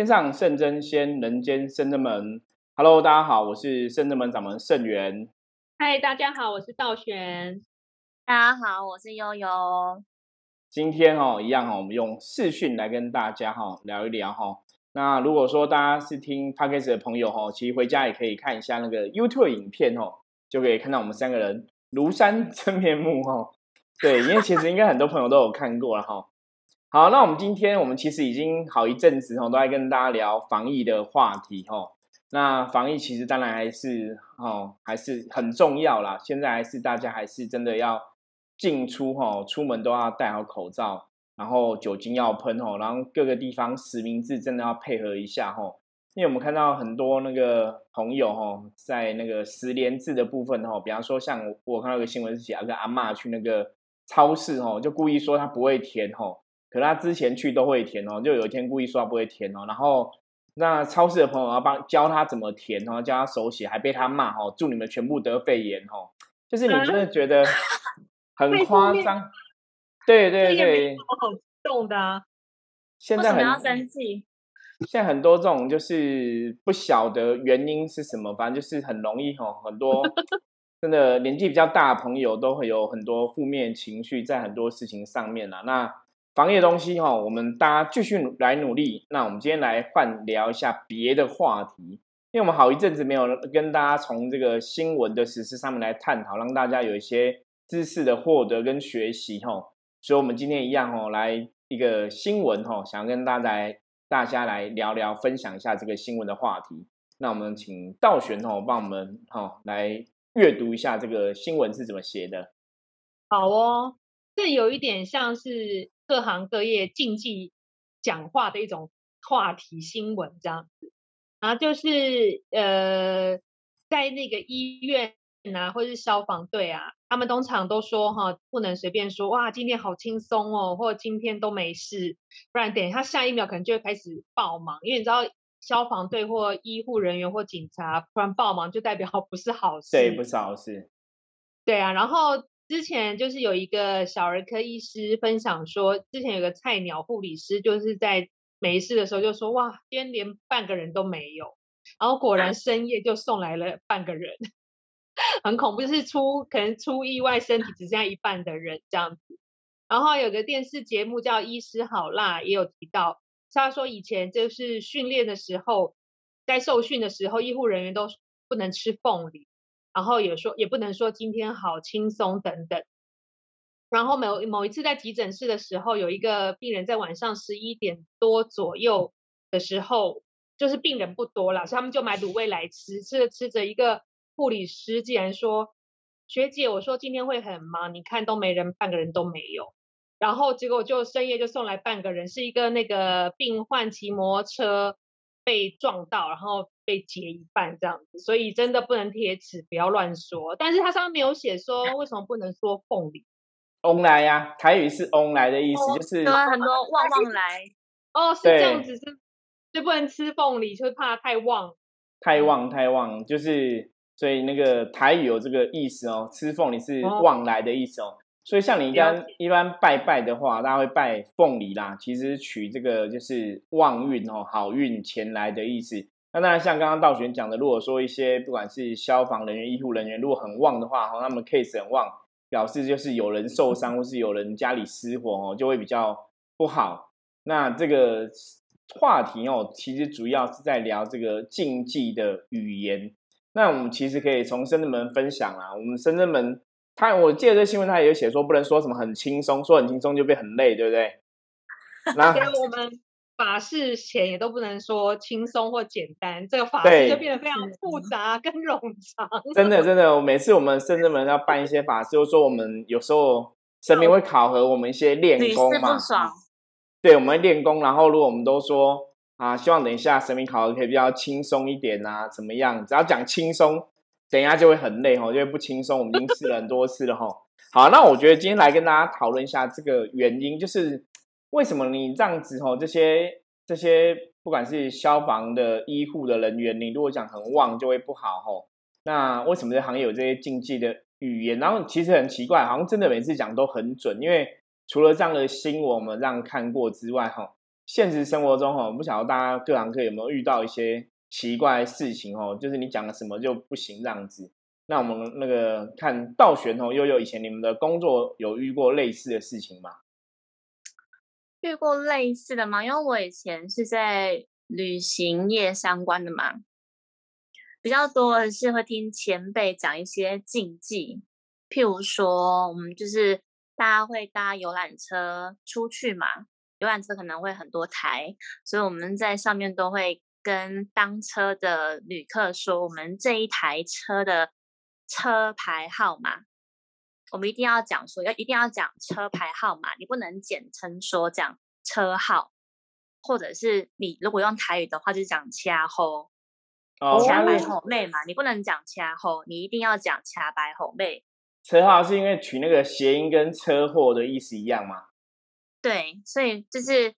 天上圣真仙，人间圣真门。Hello，大家好，我是圣真门掌门圣元。嗨，大家好，我是道玄。大家好，我是悠悠。今天哈一样哈，我们用视讯来跟大家哈聊一聊哈。那如果说大家是听 Podcast 的朋友哈，其实回家也可以看一下那个 YouTube 影片哦，就可以看到我们三个人庐山真面目哈。对，因为其实应该很多朋友都有看过了哈。好，那我们今天我们其实已经好一阵子哦，都在跟大家聊防疫的话题哦。那防疫其实当然还是哦，还是很重要啦。现在还是大家还是真的要进出哈，出门都要戴好口罩，然后酒精要喷哦，然后各个地方实名制真的要配合一下哈。因为我们看到很多那个朋友哈，在那个十连制的部分哈，比方说像我看到一个新闻是写那个阿妈去那个超市哦，就故意说他不会填哦。可他之前去都会填哦，就有一天故意说他不会填哦，然后那超市的朋友要帮教他怎么填哦，教他手写，还被他骂哦，祝你们全部得肺炎哦，就是你真的觉得 很夸张，对对对，好激动的，现在很要生气，现在很多这种就是不晓得原因是什么，反正就是很容易哦，很多 真的年纪比较大的朋友都会有很多负面情绪在很多事情上面啦，那。防疫的东西哈，我们大家继续来努力。那我们今天来换聊一下别的话题，因为我们好一阵子没有跟大家从这个新闻的实施上面来探讨，让大家有一些知识的获得跟学习哈。所以，我们今天一样哦，来一个新闻哈，想跟大家大家来聊聊，分享一下这个新闻的话题。那我们请道玄哦，帮我们哈来阅读一下这个新闻是怎么写的。好哦，这有一点像是。各行各业竞技讲话的一种话题新闻这样子，然后就是呃，在那个医院啊，或者是消防队啊，他们通常都说哈，不能随便说哇，今天好轻松哦，或今天都没事，不然等一下下一秒可能就会开始爆忙，因为你知道消防队或医护人员或警察突然爆忙，就代表不是好事，对，不是好事，对啊，然后。之前就是有一个小儿科医师分享说，之前有个菜鸟护理师，就是在没事的时候就说，哇，今天连半个人都没有，然后果然深夜就送来了半个人，很恐怖，就是出可能出意外，身体只剩下一半的人这样子。然后有个电视节目叫《医师好辣》，也有提到，他说以前就是训练的时候，在受训的时候，医护人员都不能吃凤梨。然后也说也不能说今天好轻松等等。然后某某一次在急诊室的时候，有一个病人在晚上十一点多左右的时候，就是病人不多了，所以他们就买卤味来吃。吃着吃着，一个护理师竟然说：“学姐，我说今天会很忙，你看都没人，半个人都没有。”然后结果就深夜就送来半个人，是一个那个病患骑摩托车被撞到，然后。被截一半这样子，所以真的不能贴纸，不要乱说。但是它上面没有写说为什么不能说凤梨。翁来呀，台语是翁来的意思，就是很多 旺旺来。哦，是这样子，是就不能吃凤梨，就是怕太旺。太旺太旺，就是所以那个台语有这个意思哦，吃凤梨是旺来的意思哦。所以像你一般一般拜拜的话，大家会拜凤梨啦，其实取这个就是旺运哦，好运前来的意思。那当然，像刚刚道玄讲的，如果说一些不管是消防人员、医护人员，如果很旺的话，哈，他们 case 很旺，表示就是有人受伤或是有人家里失火，哦，就会比较不好。那这个话题哦，其实主要是在聊这个禁忌的语言。那我们其实可以从深圳门分享啊，我们深圳门，他我记得这新闻他也有写说，不能说什么很轻松，说很轻松就变很累，对不对？那我们。法事前也都不能说轻松或简单，这个法事就变得非常复杂跟冗长。真的，真的，我每次我们甚至们要办一些法事，就说我们有时候神明会考核我们一些练功嘛。对，我们会练功，然后如果我们都说啊，希望等一下神明考核可以比较轻松一点啊，怎么样？只要讲轻松，等一下就会很累哈，就会不轻松。我们已经试了很多次了哈。好，那我觉得今天来跟大家讨论一下这个原因，就是。为什么你这样子吼？这些这些不管是消防的、医护的人员，你如果讲很旺就会不好吼。那为什么这行业有这些禁忌的语言？然后其实很奇怪，好像真的每次讲都很准。因为除了这样的新闻我们这样看过之外，哈，现实生活中哈，不晓得大家各行各业有没有遇到一些奇怪的事情哦，就是你讲了什么就不行这样子。那我们那个看道玄哦，悠悠以前你们的工作有遇过类似的事情吗？遇过类似的吗？因为我以前是在旅行业相关的嘛，比较多的是会听前辈讲一些禁忌，譬如说，我们就是大家会搭游览车出去嘛，游览车可能会很多台，所以我们在上面都会跟当车的旅客说，我们这一台车的车牌号码。我们一定要讲说，要一定要讲车牌号码，你不能简称说讲车号，或者是你如果用台语的话，就讲掐后，掐白吼妹嘛，你不能讲掐后，你一定要讲掐白吼妹。车号是因为取那个谐音跟车祸的意思一样吗？对，所以就是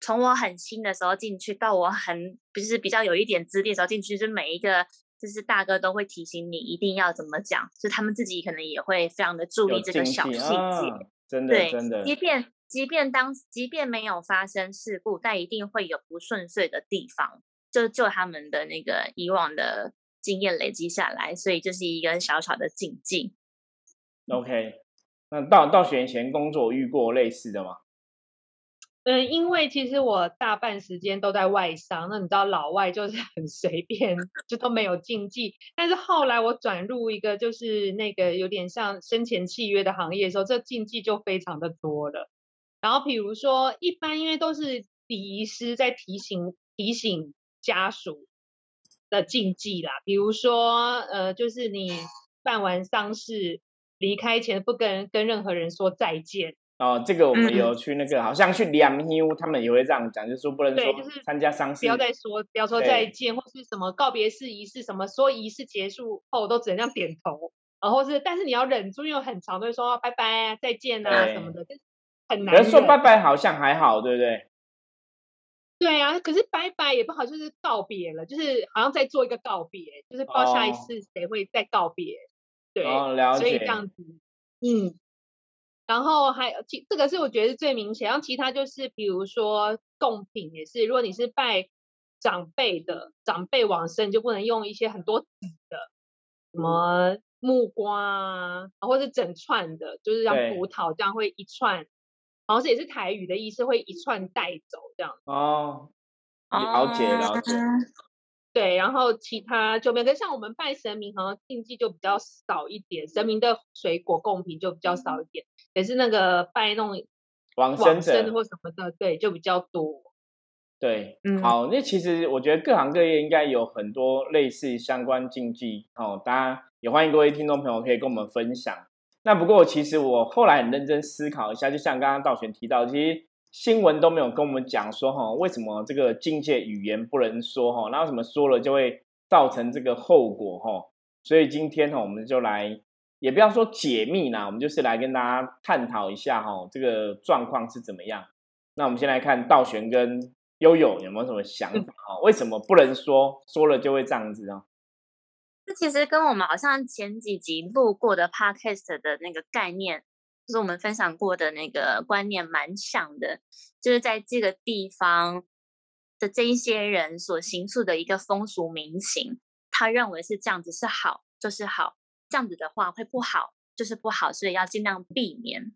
从我很新的时候进去，到我很就是比较有一点资历的时候进去，就每一个。就是大哥都会提醒你一定要怎么讲，就他们自己可能也会非常的注意这个小细节，真的，真的。即便即便当即便没有发生事故，但一定会有不顺遂的地方，就就他们的那个以往的经验累积下来，所以就是一个小小的禁忌。OK，那到到选前工作遇过类似的吗？嗯，因为其实我大半时间都在外商，那你知道老外就是 很随便，就都没有禁忌。但是后来我转入一个就是那个有点像生前契约的行业的时候，这禁忌就非常的多了。然后比如说，一般因为都是礼仪师在提醒提醒家属的禁忌啦，比如说呃，就是你办完丧事离开前不跟跟任何人说再见。哦，这个我们有去那个，好像去两妞，他们也会这样讲，就是说不能说参加丧事，不要再说，不要说再见，或是什么告别式仪式，什么说仪式结束后都只能这样点头，然后是，但是你要忍住，因为很长，都会说拜拜、再见啊什么的，很难。人说拜拜好像还好，对不对？对啊，可是拜拜也不好，就是告别了，就是好像在做一个告别，就是不知道下一次谁会再告别，对，所以这样子，嗯。然后还有其这个是我觉得是最明显，然后其他就是比如说贡品也是，如果你是拜长辈的，长辈往生就不能用一些很多纸的，什么木瓜啊，或者是整串的，就是像葡萄这样会一串，好像是也是台语的意思，会一串带走这样。哦，了解了解。对，然后其他就没跟像我们拜神明，好像禁忌就比较少一点，神明的水果贡品就比较少一点。也是那个拜那种往生者或什么的，对，就比较多。对，嗯，好，那其实我觉得各行各业应该有很多类似相关禁忌哦，大家也欢迎各位听众朋友可以跟我们分享。那不过其实我后来很认真思考一下，就像刚刚道玄提到，其实新闻都没有跟我们讲说哈，为什么这个境界语言不能说哈，那为什么说了就会造成这个后果哈？所以今天哈，我们就来。也不要说解密啦，我们就是来跟大家探讨一下哈，这个状况是怎么样。那我们先来看道玄跟悠悠有没有什么想法哈？为什么不能说，说了就会这样子啊？这其实跟我们好像前几集录过的 podcast 的那个概念，就是我们分享过的那个观念蛮像的，就是在这个地方的这一些人所行塑的一个风俗民情，他认为是这样子是好，就是好。这样子的话会不好，就是不好，所以要尽量避免。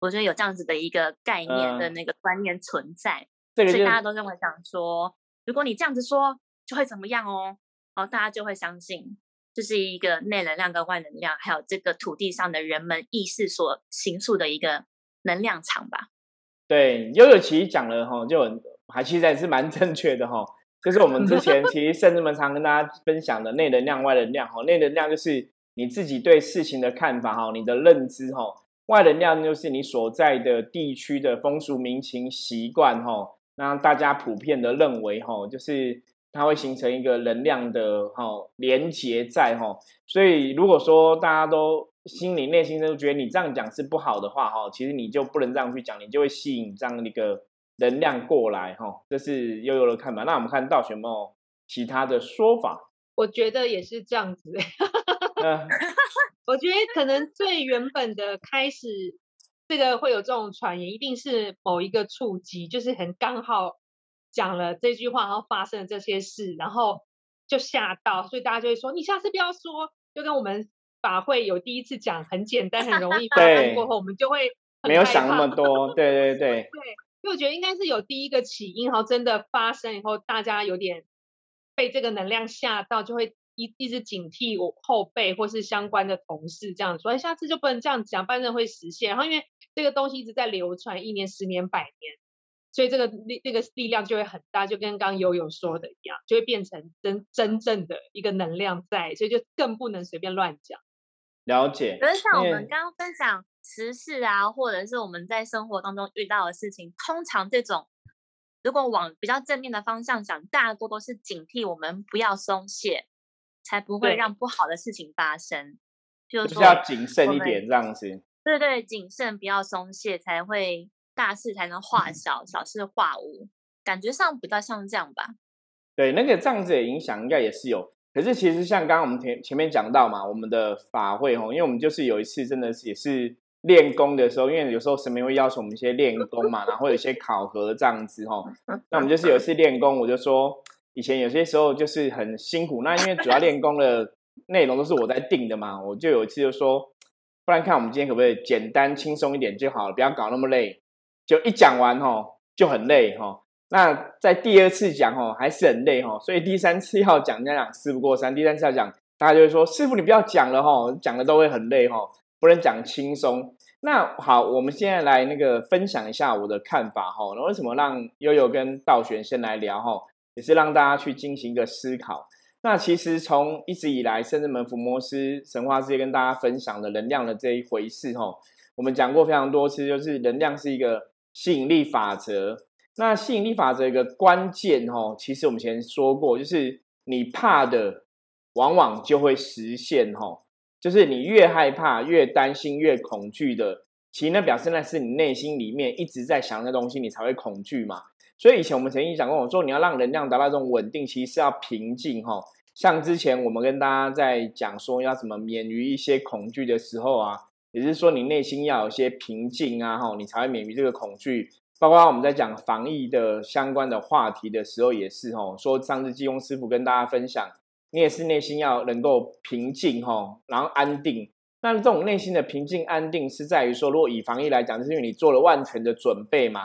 我觉得有这样子的一个概念的那个观念存在，所以大家都认为讲说，如果你这样子说，就会怎么样哦，然后大家就会相信，这是一个内能量跟外能量，还有这个土地上的人们意识所形塑的一个能量场吧。对，悠悠其实讲了哈，就还其实还是蛮 正确的哈。就是我们之前其实甚至们常跟大家分享的内能量、外能量哈，内能量就是。你自己对事情的看法哈，你的认知哈，外能量就是你所在的地区的风俗民情习惯哈，那大家普遍的认为哈，就是它会形成一个能量的哈连结在哈，所以如果说大家都心里内心都觉得你这样讲是不好的话哈，其实你就不能这样去讲，你就会吸引这样的一个能量过来哈，这是悠悠的看法。那我们看到有没有其他的说法？我觉得也是这样子。我觉得可能最原本的开始这个会有这种传言，一定是某一个触及，就是很刚好讲了这句话，然后发生了这些事，然后就吓到，所以大家就会说，你下次不要说，就跟我们法会有第一次讲很简单、很容易发生过后，我们就会没有想那么多，对对 对对，因为我觉得应该是有第一个起因，然后真的发生以后，大家有点被这个能量吓到，就会。一一直警惕我后辈或是相关的同事，这样说，下次就不能这样讲，不然会实现。然后因为这个东西一直在流传，一年、十年、百年，所以这个力这个力量就会很大，就跟刚悠悠说的一样，就会变成真真正的一个能量在，所以就更不能随便乱讲。了解。可是像我们刚刚分享时事啊，或者是我们在生活当中遇到的事情，通常这种如果往比较正面的方向想，大多都是警惕我们不要松懈。才不会让不好的事情发生，就是要谨慎一点这样子。对对，谨慎，不要松懈，才会大事才能化小，小事化无。感觉上比较像这样吧。对，那个这样子的影响应该也是有。可是其实像刚刚我们前前面讲到嘛，我们的法会吼，因为我们就是有一次真的是也是练功的时候，因为有时候神明会要求我们一些练功嘛，然后有一些考核这样子吼。那我们就是有一次练功，我就说。以前有些时候就是很辛苦，那因为主要练功的内容都是我在定的嘛，我就有一次就说，不然看我们今天可不可以简单轻松一点就好了，不要搞那么累。就一讲完吼就很累吼，那在第二次讲吼还是很累吼，所以第三次要讲那讲事不过三，第三次要讲，大家就会说师傅你不要讲了吼，讲的都会很累吼，不能讲轻松。那好，我们现在来那个分享一下我的看法吼，那为什么让悠悠跟道玄先来聊吼？也是让大家去进行一个思考。那其实从一直以来，圣至门福摩斯神话世界跟大家分享的能量的这一回事，吼，我们讲过非常多次，就是能量是一个吸引力法则。那吸引力法则一个关键，吼，其实我们前说过，就是你怕的，往往就会实现，吼，就是你越害怕、越担心、越恐惧的，其实那表示那是你内心里面一直在想的东西，你才会恐惧嘛。所以以前我们曾经讲过，我说你要让能量达到这种稳定，其实是要平静哈。像之前我们跟大家在讲说要怎么免于一些恐惧的时候啊，也是说你内心要有些平静啊，哈，你才会免于这个恐惧。包括我们在讲防疫的相关的话题的时候，也是哈，说上次济公师傅跟大家分享，你也是内心要能够平静哈，然后安定。那这种内心的平静安定是在于说，如果以防疫来讲，就是因为你做了万全的准备嘛。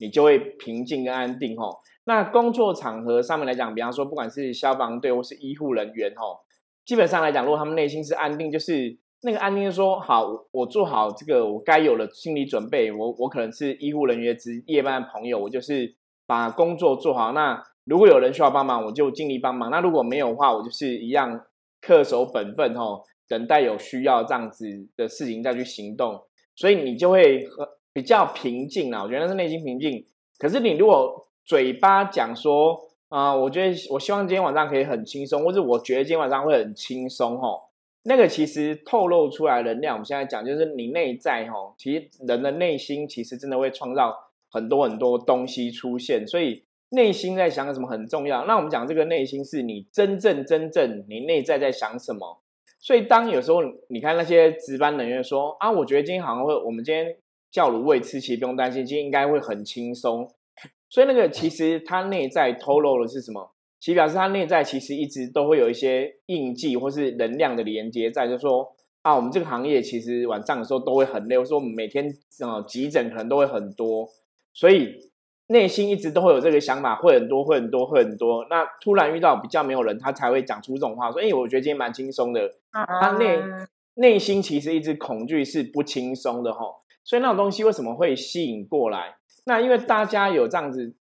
你就会平静跟安定吼。那工作场合上面来讲，比方说不管是消防队或是医护人员吼，基本上来讲，如果他们内心是安定，就是那个安定，就说好我做好这个我该有的心理准备，我我可能是医护人员值夜班的朋友，我就是把工作做好。那如果有人需要帮忙，我就尽力帮忙。那如果没有的话，我就是一样恪守本分吼，等待有需要这样子的事情再去行动。所以你就会和。比较平静啊，我觉得是内心平静。可是你如果嘴巴讲说啊，我觉得我希望今天晚上可以很轻松，或者我觉得今天晚上会很轻松哦，那个其实透露出来能量。我们现在讲就是你内在哈，其实人的内心其实真的会创造很多很多东西出现。所以内心在想什么很重要。那我们讲这个内心是你真正真正你内在在想什么。所以当有时候你看那些值班人员说啊，我觉得今天好像会，我们今天。叫卤味吃，其实不用担心，今天应该会很轻松。所以那个其实它内在透露的是什么？其表示它内在其实一直都会有一些印记或是能量的连接在，就说啊，我们这个行业其实晚上的时候都会很累，或者说我们每天呃急诊可能都会很多，所以内心一直都会有这个想法，会很多，会很多，会很多。那突然遇到比较没有人，他才会讲出这种话，说：“哎，我觉得今天蛮轻松的。”他内内心其实一直恐惧是不轻松的哈。所以那种东西为什么会吸引过来？那因为大家有这样子，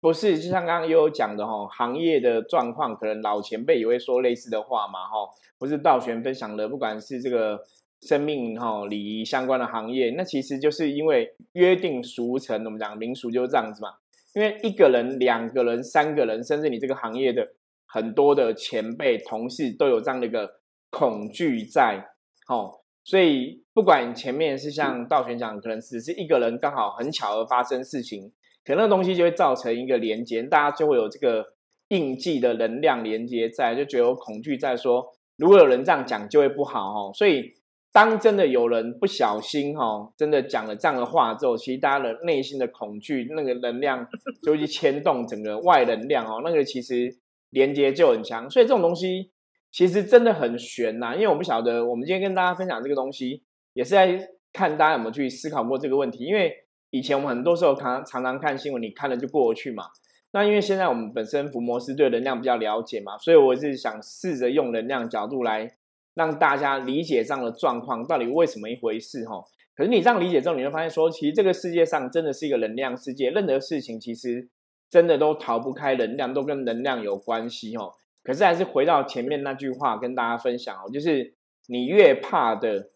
不是就像刚刚悠悠讲的哈，行业的状况，可能老前辈也会说类似的话嘛哈，不是道玄分享的，不管是这个生命哈礼仪相关的行业，那其实就是因为约定俗成，我们讲民俗就是这样子嘛。因为一个人、两个人、三个人，甚至你这个行业的很多的前辈同事都有这样的一个恐惧在，哦。所以，不管前面是像道玄讲，可能只是一个人刚好很巧而发生事情，可能那东西就会造成一个连接，大家就会有这个印记的能量连接在，就觉得有恐惧在，说如果有人这样讲就会不好哦。所以当真的有人不小心哈，真的讲了这样的话之后，其实大家的内心的恐惧那个能量就会去牵动整个外能量哦，那个其实连接就很强，所以这种东西其实真的很悬呐。因为我不晓得，我们今天跟大家分享这个东西，也是在看大家有没有去思考过这个问题。因为以前我们很多时候常常常看新闻，你看了就过去嘛。那因为现在我们本身福摩斯对能量比较了解嘛，所以我是想试着用能量角度来让大家理解这样的状况到底为什么一回事哈。可是你这样理解之后，你会发现说，其实这个世界上真的是一个能量世界，任何事情其实真的都逃不开能量，都跟能量有关系哦。可是还是回到前面那句话跟大家分享哦，就是你越怕的、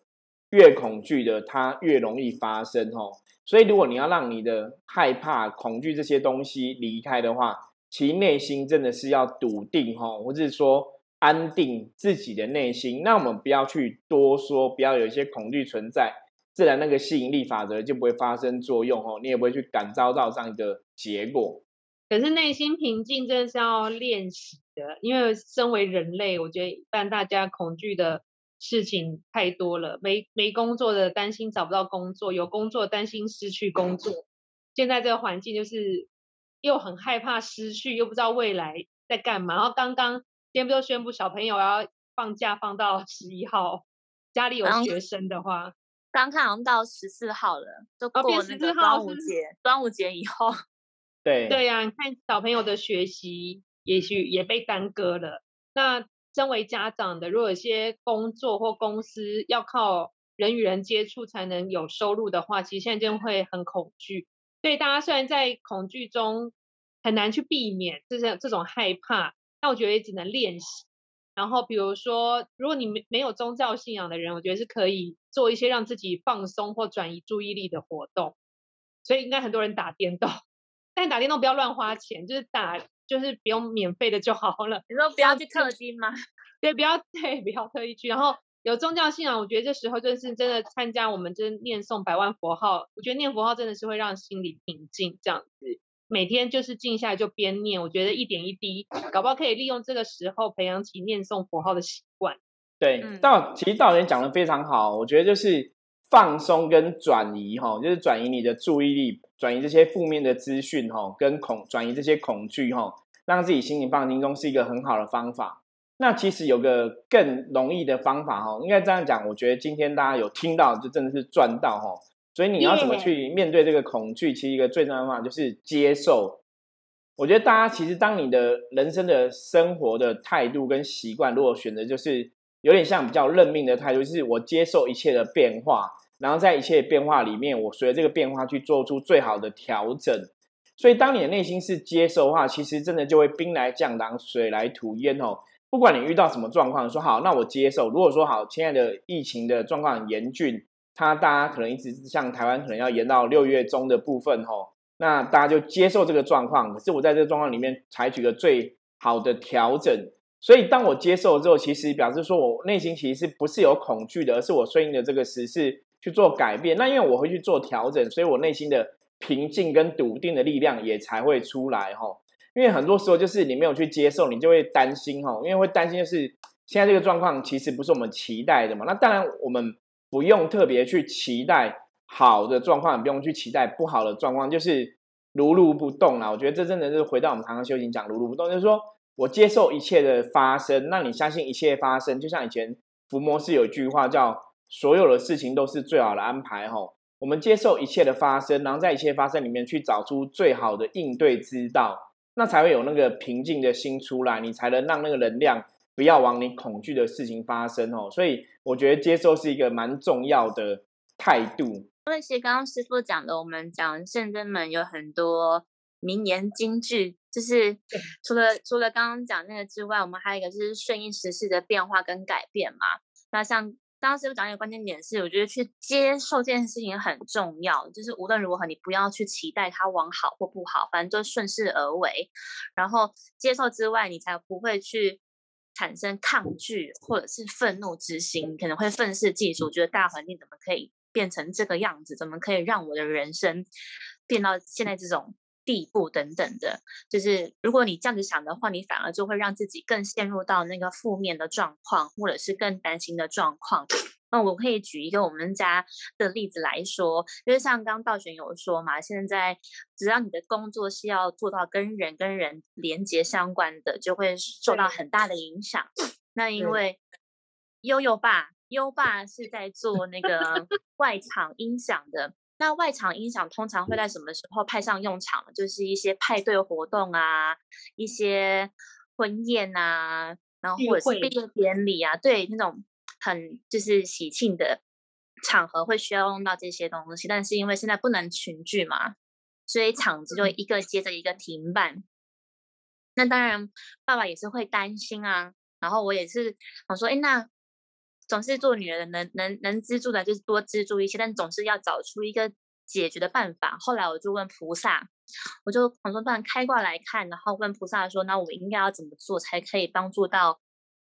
越恐惧的，它越容易发生哦。所以，如果你要让你的害怕、恐惧这些东西离开的话，其内心真的是要笃定哈，或者是说安定自己的内心。那我们不要去多说，不要有一些恐惧存在，自然那个吸引力法则就不会发生作用哦，你也不会去感召到这样一个结果。可是内心平静真的是要练习的，因为身为人类，我觉得一般大家恐惧的。事情太多了，没没工作的担心找不到工作，有工作担心失去工作。现在这个环境就是又很害怕失去，又不知道未来在干嘛。然后刚刚今天不就宣布小朋友要放假放到十一号，家里有学生的话，刚看好像到十四号了，就过那个端午节，端午节以后。对对呀，你看小朋友的学习也许也被耽搁了。那身为家长的，如果有些工作或公司要靠人与人接触才能有收入的话，其实现在就会很恐惧。所以大家虽然在恐惧中很难去避免这些这种害怕，但我觉得也只能练习。然后比如说，如果你没没有宗教信仰的人，我觉得是可以做一些让自己放松或转移注意力的活动。所以应该很多人打电动，但打电动不要乱花钱，就是打。就是不用免费的就好了。你说不要去氪金吗？对，不要 对，不要特意去。然后有宗教信仰，我觉得这时候就是真的参加我们这念诵百万佛号。我觉得念佛号真的是会让心里平静，这样子每天就是静下来就边念。我觉得一点一滴，搞不好可以利用这个时候培养起念诵佛号的习惯。对，道其实道人讲的非常好，我觉得就是放松跟转移哈，就是转移你的注意力。转移这些负面的资讯，哈，跟恐转移这些恐惧，哈，让自己心情放轻松是一个很好的方法。那其实有个更容易的方法，哈，应该这样讲，我觉得今天大家有听到，就真的是赚到，哈。所以你要怎么去面对这个恐惧？其实一个最重要的方法就是接受。我觉得大家其实当你的人生的生活的态度跟习惯，如果选择就是有点像比较认命的态度，就是我接受一切的变化。然后在一切变化里面，我随着这个变化去做出最好的调整。所以，当你的内心是接受的话，其实真的就会兵来将挡，水来土掩哦。不管你遇到什么状况，说好，那我接受。如果说好，亲爱的疫情的状况很严峻，它大家可能一直像台湾可能要延到六月中的部分吼，那大家就接受这个状况。可是我在这个状况里面采取了最好的调整。所以，当我接受之后，其实表示说我内心其实不是有恐惧的，而是我顺应的这个时事。去做改变，那因为我会去做调整，所以我内心的平静跟笃定的力量也才会出来哈。因为很多时候就是你没有去接受，你就会担心哈，因为会担心就是现在这个状况其实不是我们期待的嘛。那当然我们不用特别去期待好的状况，不用去期待不好的状况，就是如如不动啦。我觉得这真的是回到我们常常修行讲如如不动，就是说我接受一切的发生，那你相信一切发生，就像以前伏魔是有一句话叫。所有的事情都是最好的安排，吼！我们接受一切的发生，然后在一切发生里面去找出最好的应对之道，那才会有那个平静的心出来，你才能让那个能量不要往你恐惧的事情发生，哦。所以我觉得接受是一个蛮重要的态度。因为其实刚刚师傅讲的，我们讲圣真门有很多名言金句，就是除了除了刚刚讲那个之外，我们还有一个就是顺应时事的变化跟改变嘛。那像当时我讲一个关键点是，我觉得去接受这件事情很重要。就是无论如何，你不要去期待它往好或不好，反正就顺势而为。然后接受之外，你才不会去产生抗拒或者是愤怒之心。可能会愤世嫉俗，觉得大环境怎么可以变成这个样子？怎么可以让我的人生变到现在这种？地步等等的，就是如果你这样子想的话，你反而就会让自己更陷入到那个负面的状况，或者是更担心的状况。那我可以举一个我们家的例子来说，就是像刚道玄有说嘛，现在只要你的工作是要做到跟人跟人连接相关的，就会受到很大的影响。那因为悠悠爸，悠爸是在做那个外场音响的。那外场音响通常会在什么时候派上用场？就是一些派对活动啊，一些婚宴啊，然后或者是毕业典礼啊，对那种。很就是喜庆的场合会需要用到这些东西，但是因为现在不能群聚嘛，所以场子就一个接着一个停办。那当然，爸爸也是会担心啊。然后我也是我说，哎，那总是做女人的，能能能资助的，就是多资助一些，但总是要找出一个解决的办法。后来我就问菩萨，我就很多段开挂来看，然后问菩萨说，那我应该要怎么做才可以帮助到？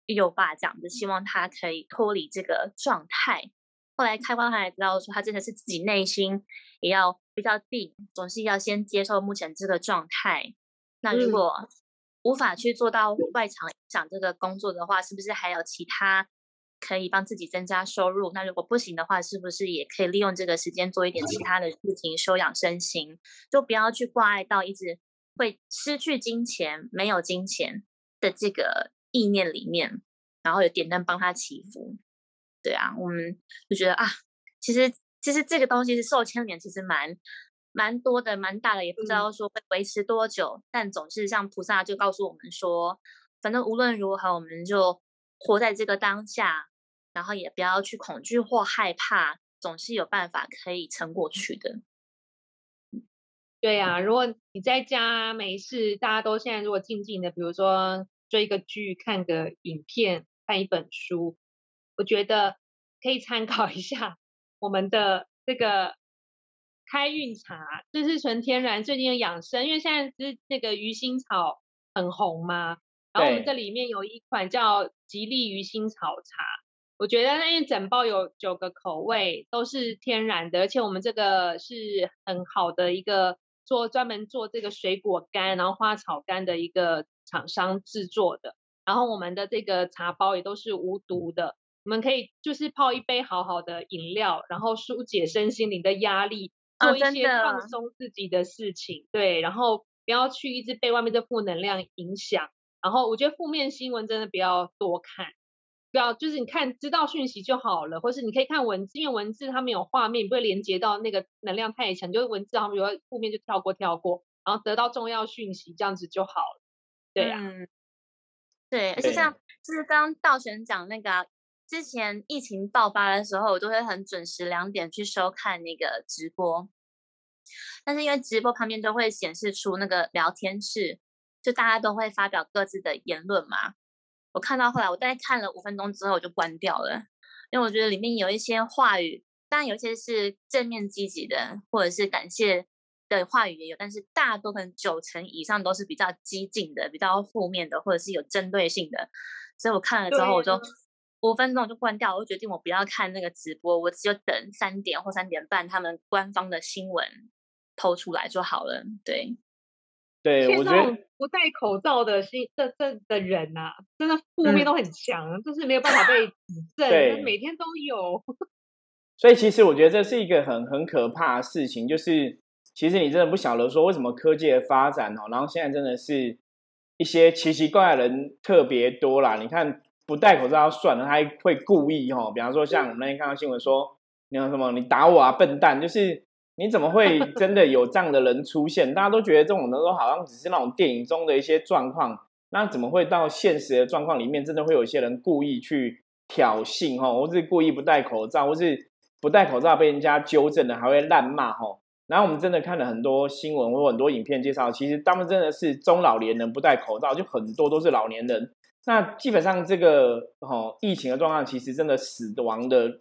有爸讲的，希望他可以脱离这个状态。后来开光他才知道，说他真的是自己内心也要比较定，总是要先接受目前这个状态。那如果无法去做到外场影响这个工作的话，是不是还有其他可以帮自己增加收入？那如果不行的话，是不是也可以利用这个时间做一点其他的事情，修养身心？就不要去挂碍到一直会失去金钱、没有金钱的这个。意念里面，然后有点灯帮他祈福，对啊，我们就觉得啊，其实其实这个东西是受牵连，其实蛮蛮多的，蛮大的，也不知道说会维持多久，但总是像菩萨就告诉我们说，反正无论如何，我们就活在这个当下，然后也不要去恐惧或害怕，总是有办法可以撑过去的。对呀，如果你在家没事，大家都现在如果静静的，比如说。追个剧、看个影片、看一本书，我觉得可以参考一下我们的这个开运茶，这是纯天然、最近的养生。因为现在是那个鱼腥草很红嘛，然后我们这里面有一款叫吉利鱼腥草茶，我觉得那因为整包有九个口味，都是天然的，而且我们这个是很好的一个做专门做这个水果干，然后花草干的一个。厂商制作的，然后我们的这个茶包也都是无毒的，我们可以就是泡一杯好好的饮料，然后疏解身心灵的压力，做一些放松自己的事情，对，然后不要去一直被外面的负能量影响，然后我觉得负面新闻真的不要多看，不要就是你看知道讯息就好了，或是你可以看文字，因为文字它没有画面，不会连接到那个能量太强，就是文字，然后比如负面就跳过跳过，然后得到重要讯息，这样子就好了。对呀，对，而且像就是刚刚道玄讲那个，之前疫情爆发的时候，我都会很准时两点去收看那个直播，但是因为直播旁边都会显示出那个聊天室，就大家都会发表各自的言论嘛。我看到后来，我大概看了五分钟之后，我就关掉了，因为我觉得里面有一些话语，当然有些是正面积极的，或者是感谢。的话语也有，但是大多分九成以上都是比较激进的、比较负面的，或者是有针对性的。所以我看了之后，我就五分钟就关掉，我就决定我不要看那个直播，我只有等三点或三点半他们官方的新闻偷出来就好了。对，对，我觉得不戴口罩的新这这的人呐，真的负面都很强，就是没有办法被指 正，每天都有。所以其实我觉得这是一个很很可怕的事情，就是。其实你真的不晓得说为什么科技的发展哦，然后现在真的是一些奇奇怪的人特别多啦。你看不戴口罩算了，他还会故意哦，比方说像我们那天看到新闻说，你有什么你打我啊，笨蛋！就是你怎么会 真的有这样的人出现？大家都觉得这种人都好像只是那种电影中的一些状况，那怎么会到现实的状况里面，真的会有一些人故意去挑衅哈，或是故意不戴口罩，或是不戴口罩被人家纠正了，还会烂骂哈？然后我们真的看了很多新闻或很多影片介绍，其实他们真的是中老年人不戴口罩，就很多都是老年人。那基本上这个哦疫情的状况，其实真的死亡的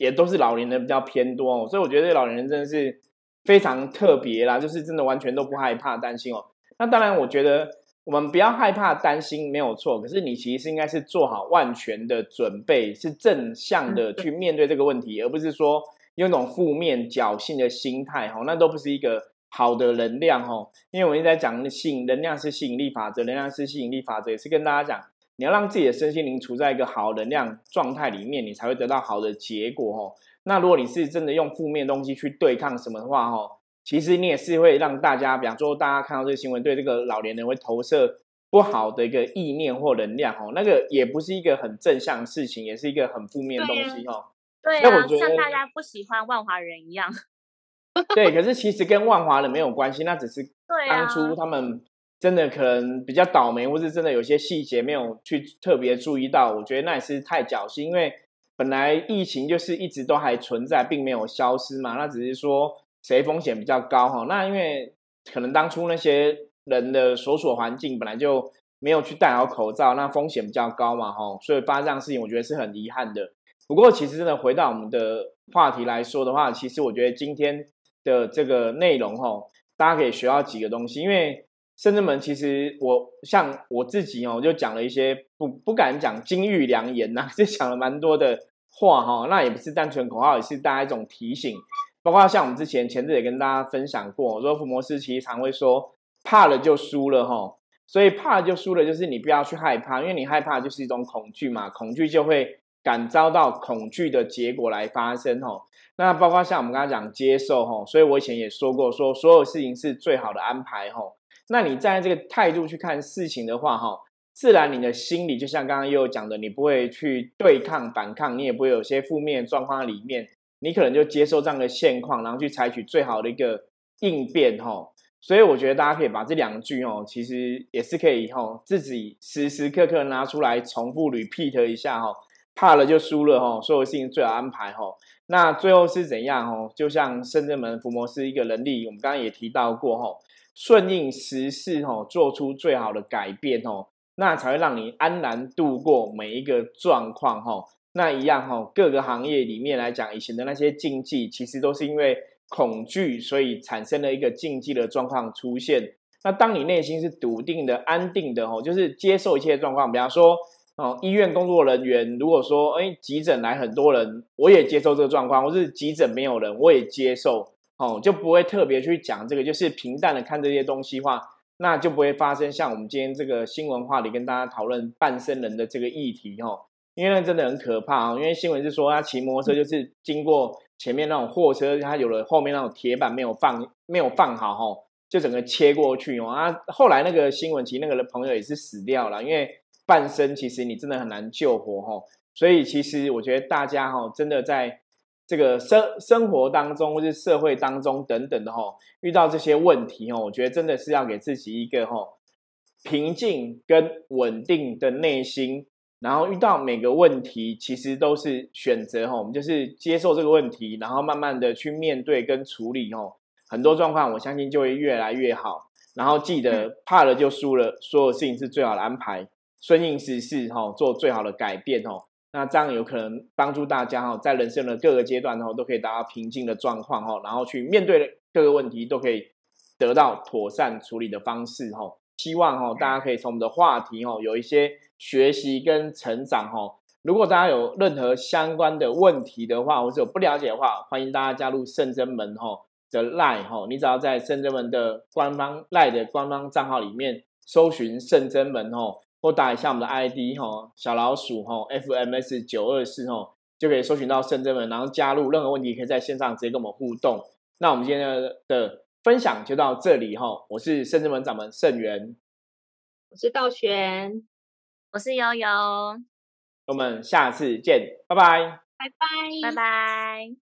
也都是老年人比较偏多哦。所以我觉得这老年人真的是非常特别啦，就是真的完全都不害怕担心哦。那当然，我觉得我们不要害怕担心没有错，可是你其实应该是做好万全的准备，是正向的 去面对这个问题，而不是说。用那种负面侥幸的心态，哦，那都不是一个好的能量，哦。因为我一直在讲吸引能量是吸引力法则，能量是吸引力法则，也是跟大家讲，你要让自己的身心灵处在一个好能量状态里面，你才会得到好的结果哦。那如果你是真的用负面东西去对抗什么的话哦，其实你也是会让大家，比方说大家看到这个新闻，对这个老年人会投射不好的一个意念或能量哦，那个也不是一个很正向的事情，也是一个很负面的东西哦。对啊，像大家不喜欢万华人一样。对，可是其实跟万华人没有关系，那只是当初他们真的可能比较倒霉，或是真的有些细节没有去特别注意到。我觉得那也是太侥幸，因为本来疫情就是一直都还存在，并没有消失嘛。那只是说谁风险比较高哈？那因为可能当初那些人的所处环境本来就没有去戴好口罩，那风险比较高嘛哈，所以发生这样事情，我觉得是很遗憾的。不过其实真的回到我们的话题来说的话，其实我觉得今天。的这个内容哈，大家可以学到几个东西。因为甚至们其实我像我自己哦，就讲了一些不不敢讲金玉良言呐，就讲了蛮多的话哈。那也不是单纯口号，也是大家一种提醒。包括像我们之前前阵也跟大家分享过，说福摩斯其实常会说怕了就输了哈。所以怕了就输了，就是你不要去害怕，因为你害怕就是一种恐惧嘛，恐惧就会感遭到恐惧的结果来发生哈。那包括像我们刚刚讲接受哈，所以我以前也说过，说所有事情是最好的安排哈。那你站在这个态度去看事情的话哈，自然你的心里就像刚刚又有讲的，你不会去对抗反抗，你也不会有些负面状况里面，你可能就接受这样的现况，然后去采取最好的一个应变哈。所以我觉得大家可以把这两句哦，其实也是可以哈，自己时时刻刻拿出来重复 repeat 一下哈。怕了就输了哈，所有事情最好安排哈。那最后是怎样哦？就像深圳门福摩斯一个能力，我们刚刚也提到过哈，顺应时势哈，做出最好的改变哦，那才会让你安然度过每一个状况哈。那一样哈，各个行业里面来讲，以前的那些禁忌，其实都是因为恐惧，所以产生了一个禁忌的状况出现。那当你内心是笃定的、安定的哦，就是接受一切状况，比方说。哦，医院工作人员如果说，哎，急诊来很多人，我也接受这个状况；或是急诊没有人，我也接受。哦，就不会特别去讲这个，就是平淡的看这些东西话，那就不会发生像我们今天这个新闻话题跟大家讨论半生人的这个议题哦，因为那真的很可怕哦。因为新闻是说他骑摩托车就是经过前面那种货车，他有了后面那种铁板没有放没有放好哦，就整个切过去哦。啊，后来那个新闻其实那个朋友也是死掉了，因为。半生其实你真的很难救活哦，所以其实我觉得大家哈，真的在这个生生活当中或是社会当中等等的哈，遇到这些问题吼，我觉得真的是要给自己一个哈平静跟稳定的内心，然后遇到每个问题其实都是选择哈，我们就是接受这个问题，然后慢慢的去面对跟处理吼，很多状况我相信就会越来越好，然后记得怕了就输了，所有事情是最好的安排。顺应时势，哈，做最好的改变，哦，那这样有可能帮助大家，哈，在人生的各个阶段，哈，都可以达到平静的状况，哈，然后去面对各个问题，都可以得到妥善处理的方式，哈。希望，哈，大家可以从我们的话题，哈，有一些学习跟成长，哈。如果大家有任何相关的问题的话，或者有不了解的话，欢迎大家加入圣真门，哈的 line，哈，你只要在圣真门的官方 line 的官方账号里面搜寻圣真门，哈。或打一下我们的 ID 哈，小老鼠哈，FMS 九二四哈，就可以搜寻到圣真门，然后加入。任何问题可以在线上直接跟我们互动。那我们今天的分享就到这里哈，我是圣真门掌门圣元，我是道玄，我是悠悠，我们下次见，拜拜，拜拜，拜拜。